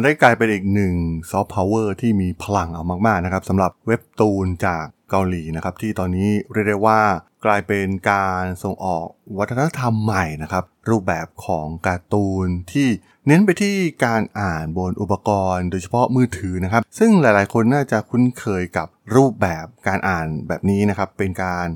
มันได้กลายเป็นอีกหนึ่งซอฟต์พาวเวอร์ที่มีพลังเอามากๆนะครับสำหรับเว็บตูนจากเกาหลีนะครับที่ตอนนี้เรียกได้ว่ากลายเป็นการส่งออกวัฒนธรรมใหม่นะครับรูปแบบของการ์ตูนที่เน้นไปที่การอ่านบนอุปกรณ์ โดยเฉพาะมือถือนะครับ ซึ่งหลายๆ คนน่าจะคุ้นเคยกับรูปแบบการอ่านแบบนี้นะครับเป็นการ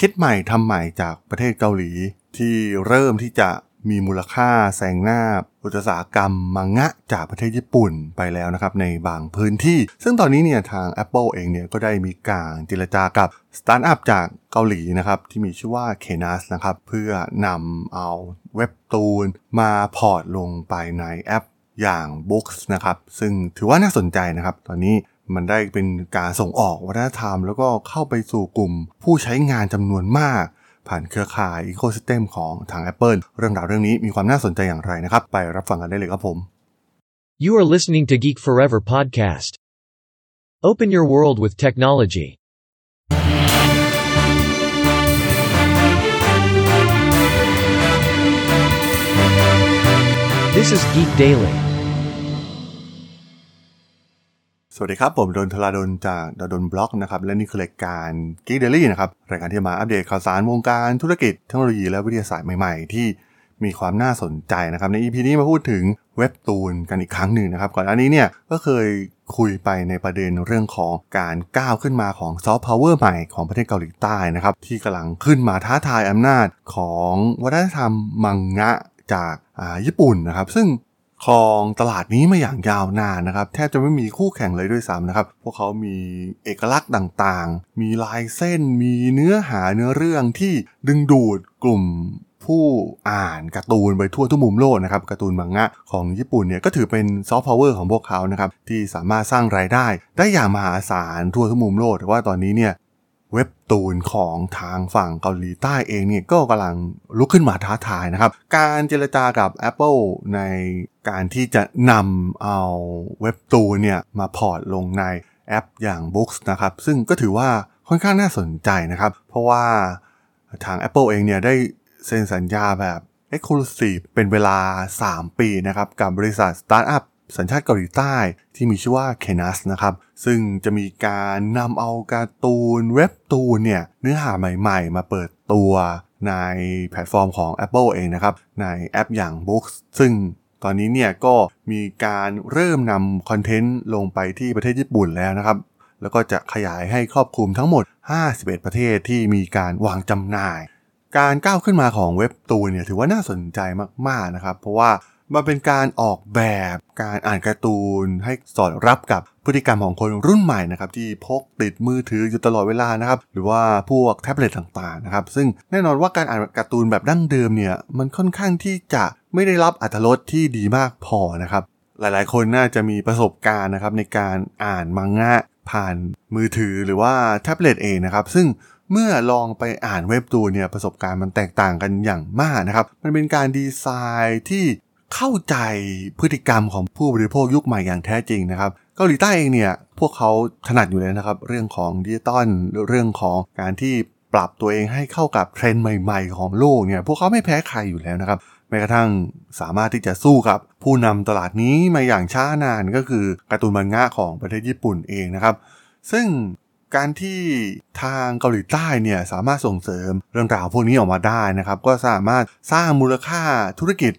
คิดใหม่ทำใหม่จากประเทศเกาหลีที่เริ่มที่จะ มีมูลค่าแซงหน้าอุตสาหกรรมมังงะจากประเทศญี่ปุ่นไปแล้วนะครับในบางพื้นที่ ซึ่งตอนนี้เนี่ยทาง Apple เองเนี่ยก็ได้มีการเจรจากับสตาร์ทอัพจากเกาหลีนะครับที่มีชื่อว่า Kenaz นะครับเพื่อนำเอาเว็บตูนมา port ลงไปในแอปอย่าง Books นะครับซึ่งถือว่าน่าสนใจนะครับตอนนี้มันได้เป็นการส่งออกวัฒนธรรม แล้วก็เข้าไปสู่กลุ่มผู้ใช้งานจำนวนมาก ผ่านเครือข่ายอีโคซิสเต็มของทาง Apple เรื่องราวเรื่องนี้มีความน่าสนใจอย่างไรนะครับ ไปรับฟังกันได้เลยครับผม You are listening to Geek Forever podcast. Open your world with technology. This is Geek Daily. สวัสดีครับ ผมดนทลาดนจากด.ดล็อกนะครับ และนี่คือรายการ Geek Daily นะครับ รายการที่มาอัปเดตข่าวสารวงการธุรกิจเทคโนโลยีและวิทยาศาสตร์ใหม่ๆ ที่มีความน่าสนใจนะครับ ใน EP นี้มาพูดถึงเว็บตูนกันอีกครั้งหนึ่งนะครับ ก่อนหน้านี้เนี่ยก็เคยคุยไปในประเด็นเรื่องของการก้าวขึ้นมาของซอฟต์พาวเวอร์ใหม่ของประเทศเกาหลีใต้นะครับ ที่กำลังขึ้นมาท้าทายอำนาจของวัฒนธรรมมังงะจากญี่ปุ่นนะครับ ซึ่ง ครองตลาดนี้มาอย่างยาวนานนะครับ แทบจะไม่มีคู่แข่งเลยด้วยซ้ำนะครับ พวกเขามีเอกลักษณ์ต่างๆ มีลายเส้น มีเนื้อหาเนื้อเรื่องที่ดึงดูดกลุ่มผู้อ่านการ์ตูนไปทั่วทุกมุมโลกนะครับการ์ตูนมังงะของญี่ปุ่นเนี่ยก็ถือเป็นซอฟต์พาวเวอร์ของพวกเขานะครับที่สามารถสร้างรายได้ ได้อย่างมหาศาลทั่วทุกมุมโลกแต่ว่าตอนนี้เนี่ย เว็บตูนของทางฝั่งเกาหลีใต้เองเนี่ยก็กำลังลุกขึ้นมาท้าทายนะครับ การเจรจากับ Apple ในการที่จะนำเอาเว็บตูนเนี่ยมา port ลงในแอปอย่าง Books นะครับ ซึ่งก็ถือว่าค่อนข้างน่าสนใจนะครับ เพราะว่าทาง Apple เองเนี่ยได้เซ็นสัญญาแบบ Exclusive เป็นเวลา 3 ปีนะครับ กับบริษัทสตาร์ทอัพ สัญชาติเกาหลีใต้ที่มีชื่อว่า Kenaz นะครับ ซึ่งจะมีการนำเอาการ์ตูนเว็บตูนเนี่ยเนื้อหาใหม่ๆ มาเปิดตัวในแพลตฟอร์มของ Apple เองนะครับ ในแอปอย่าง Books ซึ่งตอนนี้เนี่ยก็มีการเริ่มนำคอนเทนต์ลงไปที่ประเทศญี่ปุ่นแล้วนะครับ แล้วก็จะขยายให้ครอบคลุมทั้งหมด 51 ประเทศที่มีการวางจำหน่าย การก้าวขึ้นมาของเว็บตูนเนี่ยถือว่าน่าสนใจมากๆนะครับ เพราะว่า มันเป็นการออกแบบการอ่านการ์ตูนให้สอดรับกับพฤติกรรมของคนรุ่นใหม่นะครับที่พกติดมือถืออยู่ตลอดเวลานะครับหรือว่าพวกแท็บเล็ตต่างๆนะครับซึ่งแน่นอนว่าการอ่านการ์ตูนแบบดั้งเดิมเนี่ยมันค่อนข้างที่จะไม่ได้รับอัตรสที่ดีมากพอนะครับหลายๆ คนน่าจะมีประสบการณ์นะครับในการอ่านมังงะผ่านมือถือหรือว่าแท็บเล็ตเองนะครับซึ่งเมื่อลองไปอ่านเว็บตูนเนี่ยประสบการณ์มันแตกต่างกันอย่างมากนะครับ มันเป็นการดีไซน์ที่ เข้าใจพฤติกรรมของผู้บริโภคยุคใหม่อย่างแท้จริงนะครับเกาหลีใต้เองเนี่ยพวกเขาถนัดอยู่แล้วนะครับ เรื่องของดิจิตอลเรื่องของการที่ปรับตัวเองให้เข้ากับเทรนด์ใหม่ ๆ ของโลกเนี่ยพวกเขาไม่แพ้ใครอยู่แล้วนะครับแม้กระทั่งสามารถที่จะสู้กับผู้นำตลาดนี้มาอย่างช้านานก็คือการ์ตูนมังงะของประเทศญี่ปุ่นเองนะครับ ซึ่งการที่ทางเกาหลีใต้เนี่ยสามารถส่งเสริมเรื่องราวพวกนี้ออกมาได้นะครับ ก็สามารถสร้างมูลค่าธุรกิจ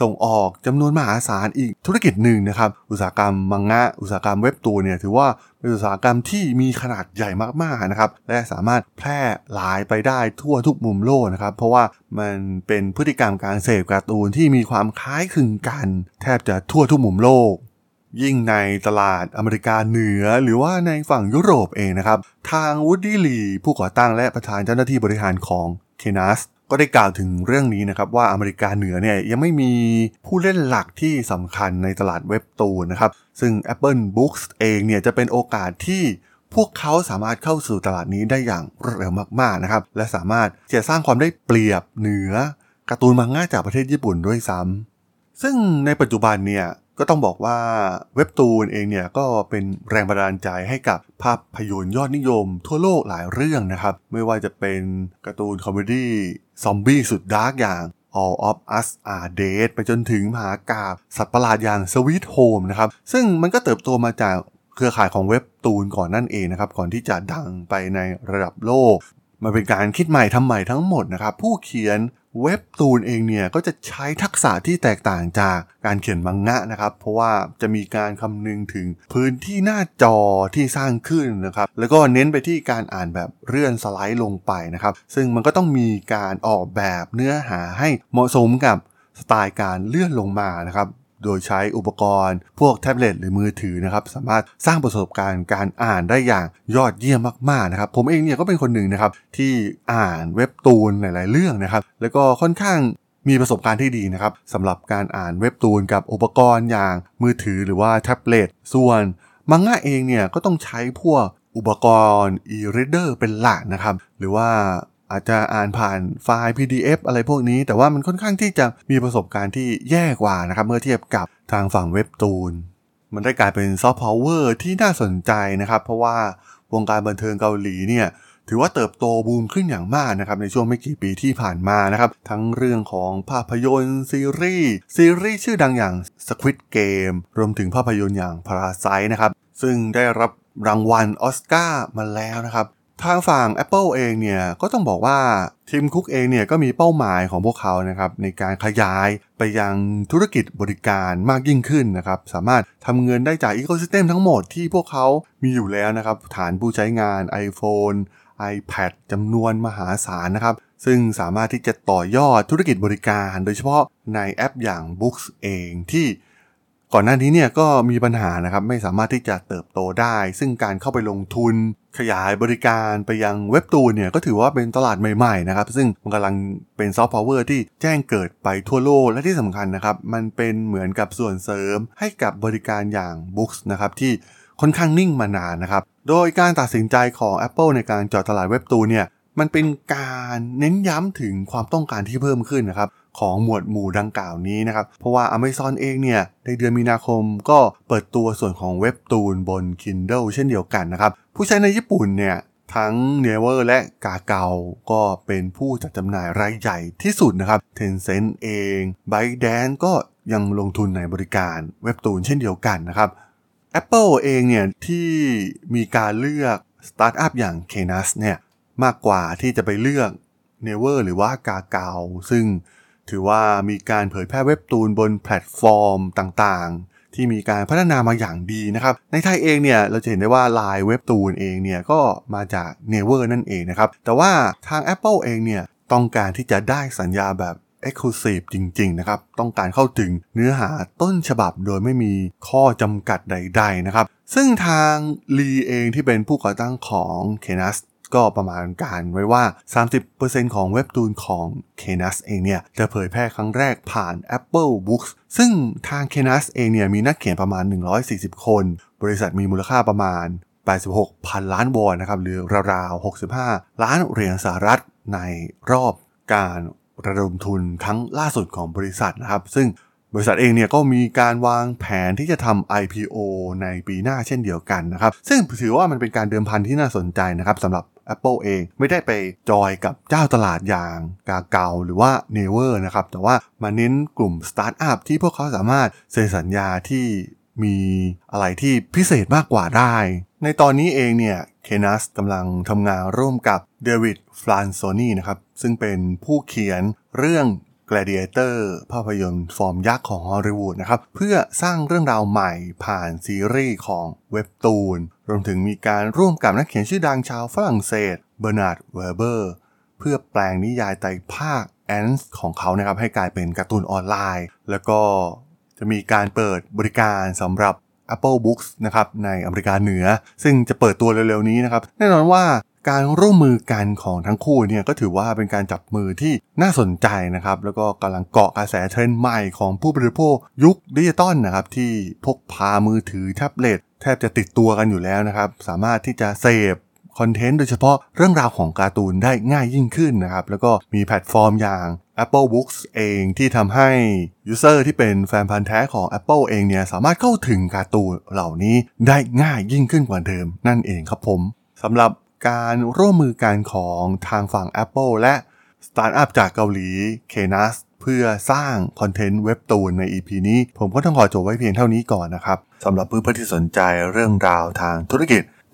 ส่งออกจำนวนมหาศาลอีกธุรกิจหนึ่งนะครับ อุตสาหกรรมมังงะ อุตสาหกรรมเว็บตูเนี่ยถือว่าเป็นอุตสาหกรรมที่มีขนาดใหญ่มากๆนะครับ และสามารถแพร่หลายไปได้ทั่วทุกมุมโลกนะครับ เพราะว่ามันเป็นพฤติกรรมการเสพการ์ตูนที่มีความคล้ายคลึงกัน แทบจะทั่วทุกมุมโลกยิ่งในตลาดอเมริกาเหนือหรือว่าในฝั่งยุโรปเองนะครับ ทางวูดดี้ลีผู้ก่อตั้งและประธานเจ้าหน้าที่บริหารของเคนัส ก็ได้กล่าวถึงเรื่องนี้นะครับว่าอเมริกาเหนือเนี่ยยังไม่มีผู้เล่นหลักที่สำคัญในตลาดเว็บตูนนะครับ ซึ่ง Apple Books เองเนี่ยจะเป็นโอกาสที่พวกเขาสามารถเข้าสู่ตลาดนี้ได้อย่างรวดเร็วมากๆนะครับ และสามารถจะสร้างความได้เปรียบเหนือการ์ตูนมังงะจากประเทศญี่ปุ่นด้วยซ้ำซึ่งในปัจจุบันเนี่ย ก็ต้องบอกว่าเว็บตูนเองเนี่ยก็เป็นแรงบันดาลใจให้กับภาพยนตร์ยอดนิยมทั่วโลกหลายเรื่องนะครับ ไม่ว่าจะเป็นการ์ตูน comedy ซอมบี้สุด dark อย่าง All of Us Are Dead ไปจนถึงมหากาพย์สัตว์ประหลาดอย่าง Sweet Home นะครับ ซึ่งมันก็เติบโตมาจากเครือข่ายของเว็บตูนก่อนนั่นเองนะครับ ก่อนที่จะดังไปในระดับโลก มันเป็นการคิดใหม่ทำใหม่ทั้งหมดนะครับ ผู้เขียน เว็บตูนเองเนี่ยก็จะใช้ทักษะที่แตกต่างจากการเขียนมังงะนะครับ เพราะว่าจะมีการคำนึงถึงพื้นที่หน้าจอที่สร้างขึ้นนะครับ แล้วก็เน้นไปที่การอ่านแบบเลื่อนสไลด์ลงไปนะครับ ซึ่งมันก็ต้องมีการออกแบบเนื้อหาให้เหมาะสมกับสไตล์การเลื่อนลงมานะครับ โดยใช้อุปกรณ์ พวกแท็บเล็ตหรือมือถือนะครับสามารถสร้างประสบการณ์การอ่านได้อย่างยอดเยี่ยมมากๆนะครับ ผมเองเนี่ยก็เป็นคนหนึ่งนะครับที่อ่านเว็บตูนหลาย ๆ เรื่องนะครับ แล้วก็ค่อนข้างมีประสบการณ์ที่ดีนะครับสำหรับการอ่านเว็บตูนกับอุปกรณ์อย่างมือถือหรือว่าแท็บเล็ตส่วนมังงะเองเนี่ยก็ต้องใช้พวกอุปกรณ์ e-reader เป็นหลักนะครับ หรือว่า อาจจะอ่านผ่านไฟล์ PDF อะไรพวกนี้ แต่ว่ามันค่อนข้างที่จะมีประสบการณ์ที่แย่กว่านะครับ เมื่อเทียบกับทางฝั่งเว็บตูน มันได้กลายเป็นซอฟต์พาวเวอร์ที่น่าสนใจนะครับ เพราะว่าวงการบันเทิงเกาหลีเนี่ยถือว่าเติบโตบูมขึ้นอย่างมากนะครับในช่วงไม่กี่ปีที่ผ่านมานะครับ ทั้งเรื่องของภาพยนตร์ซีรีส์ซีรีส์ชื่อดังอย่าง Squid Game รวมถึงภาพยนตร์อย่าง Parasite นะครับ ซึ่งได้รับรางวัลออสการ์มาแล้วนะครับ ทางฝั่ง Apple เองเนี่ยก็ต้องบอกว่า Tim Cook เองเนี่ยก็มีเป้าหมายของพวกเขานะครับในการขยายไปยังธุรกิจบริการมากยิ่งขึ้นนะครับสามารถทำเงินได้จาก ecosystem ทั้งหมดที่พวกเขามีอยู่แล้วนะครับฐานผู้ใช้งาน iPhone iPad จำนวนมหาศาลนะครับซึ่งสามารถที่จะต่อยอดธุรกิจบริการ โดยเฉพาะในแอปอย่าง Books เองที่ ก่อนหน้านี้เนี่ยก็มีปัญหานะครับไม่สามารถที่จะเติบโตได้ ซึ่งการเข้าไปลงทุนขยายบริการไปยังเว็บตูนเนี่ยก็ถือว่าเป็นตลาดใหม่ๆนะครับซึ่งมันกำลังเป็นซอฟต์พาวเวอร์ที่แจ้งเกิดไปทั่วโลกและที่สำคัญนะครับ มันเป็นเหมือนกับส่วนเสริมให้กับบริการอย่าง Books นะครับที่ค่อนข้างนิ่งมานานนะครับ โดยการตัดสินใจของ Apple ในการเจาะตลาดเว็บตูนเนี่ยมันเป็นการเน้นย้ำถึงความต้องการที่เพิ่มขึ้นนะครับ ของหมวดหมู่ดังกล่าวนี้นะครับ เพราะว่า Amazon เองเนี่ยในเดือนมีนาคมก็เปิดตัวส่วนของเว็บตูนบน Kindle เช่นเดียวกันนะครับ ผู้ใช้ในญี่ปุ่นเนี่ยทั้ง n e v e r และกาเกาก็เป็นผู้จัดจำหน่ายรายใหญ่ที่สุดนะครับ Tencent เอง ByteDance ก็ยังลงทุนในบริการเว็บตูนเช่นเดียวกันนะครับ Apple เองเนี่ยที่มีการเลือกสตาร์ทอัพอย่าง Kenaz เนี่ยมากกว่าที่จะไปเลือก n e v e r หรือว่า Kakao ซึ่ง ถือว่ามีการเผยแพร่เว็บตูนบนแพลตฟอร์มต่างๆ ที่มีการพัฒนามาอย่างดีนะครับ ในไทยเองเนี่ยเราจะเห็นได้ว่า Line Webtoon เองเนี่ยก็มาจาก n e v e r นั่นเองนะครับ แต่ว่าทาง Apple เองเนี่ยต้องการที่จะได้สัญญาแบบ Exclusive จริง ๆ นะครับ ต้องการเข้าถึงเนื้อหาต้นฉบับโดยไม่มีข้อจำกัดใด ๆ นะครับ ซึ่งทางลีเองที่เป็นผู้ก่อตั้งของ Kenas ก็ประมาณการไว้ว่า 30%ของเว็บตูนของ Kenas เองเนี่ย จะเผยแพร่ครั้งแรกผ่าน Apple Books ซึ่งทาง Kenas เองเนี่ย มีนักเขียนประมาณ 140 คน บริษัทมีมูลค่าประมาณ 86พันล้านวอนนะครับ หรือราวๆ 65 ล้านเหรียญสหรัฐในรอบการระดมทุนครั้งล่าสุดของบริษัทนะครับ ซึ่งบริษัทเองเนี่ยก็มีการวางแผนที่จะทำ IPO ในปีหน้าเช่นเดียวกันนะครับ ซึ่งถือว่ามันเป็นการเดิมพันที่น่าสนใจนะครับสำหรับ Apple เองไม่ได้ไปจอยกับเจ้าตลาดอย่าง Kakao หรือว่า n e v e r นะครับ แต่ว่ามาเน้นกลุ่มสตาร์ทอัพที่พวกเขาสามารถเซ็นสัญญาที่มีอะไรที่พิเศษมากกว่าได้ ในตอนนี้เองเนี่ยKenaz กำลังทำงานร่วมกับ David Franzoni นะครับ ซึ่งเป็นผู้เขียนเรื่อง Gladiator ภาพยนตร์ฟอร์มยักษ์ของฮอลลีวูดนะครับเพื่อสร้างเรื่องราวใหม่ผ่านซีรีส์ของเว็บตูน รวมถึงมีการร่วมกับนักเขียนชื่อดังชาวฝรั่งเศส Bernard Werber เพื่อแปลงนิยายไตรภาค Ants ของเขานะครับให้กลายเป็นการ์ตูนออนไลน์ แล้วก็จะมีการเปิดบริการสำหรับ Apple Books นะครับในอเมริกาเหนือ ซึ่งจะเปิดตัวเร็วๆนี้นะครับแน่นอนว่าการร่วมมือกันของทั้งคู่เนี่ยก็ถือว่าเป็นการจับมือที่น่าสนใจนะครับ แล้วก็กำลังเกาะกระแสเทรนด์ใหม่ของผู้บริโภคยุคดิจิตอลนะครับ ที่พกพามือถือแท็บเล็ตแทบจะติดตัวกันอยู่แล้วนะครับ สามารถที่จะเสพ คอนเทนต์โดยเฉพาะเรื่องราวของการ์ตูนได้ง่ายยิ่งขึ้นนะครับ แล้วก็มีแพลตฟอร์มอย่าง Apple Books เองที่ทำให้user ที่เป็นแฟนพันธุ์แท้ของ Apple เองเนี่ยสามารถเข้าถึงการ์ตูนเหล่านี้ได้ง่ายยิ่งขึ้นกว่าเดิม นั่นเองครับผมสำหรับการร่วมมือกันของทางฝั่ง Apple และสตาร์ทอัพจากเกาหลี k n a s เพื่อสร้างคอนเทนต์เว็บตูนใน EP นี้ ผมก็ต้องขอจบไว้เพียงเท่านี้ก่อนนะครับสำหรับเพื่อนๆที่สนใจเรื่องราวทางธุรกิจ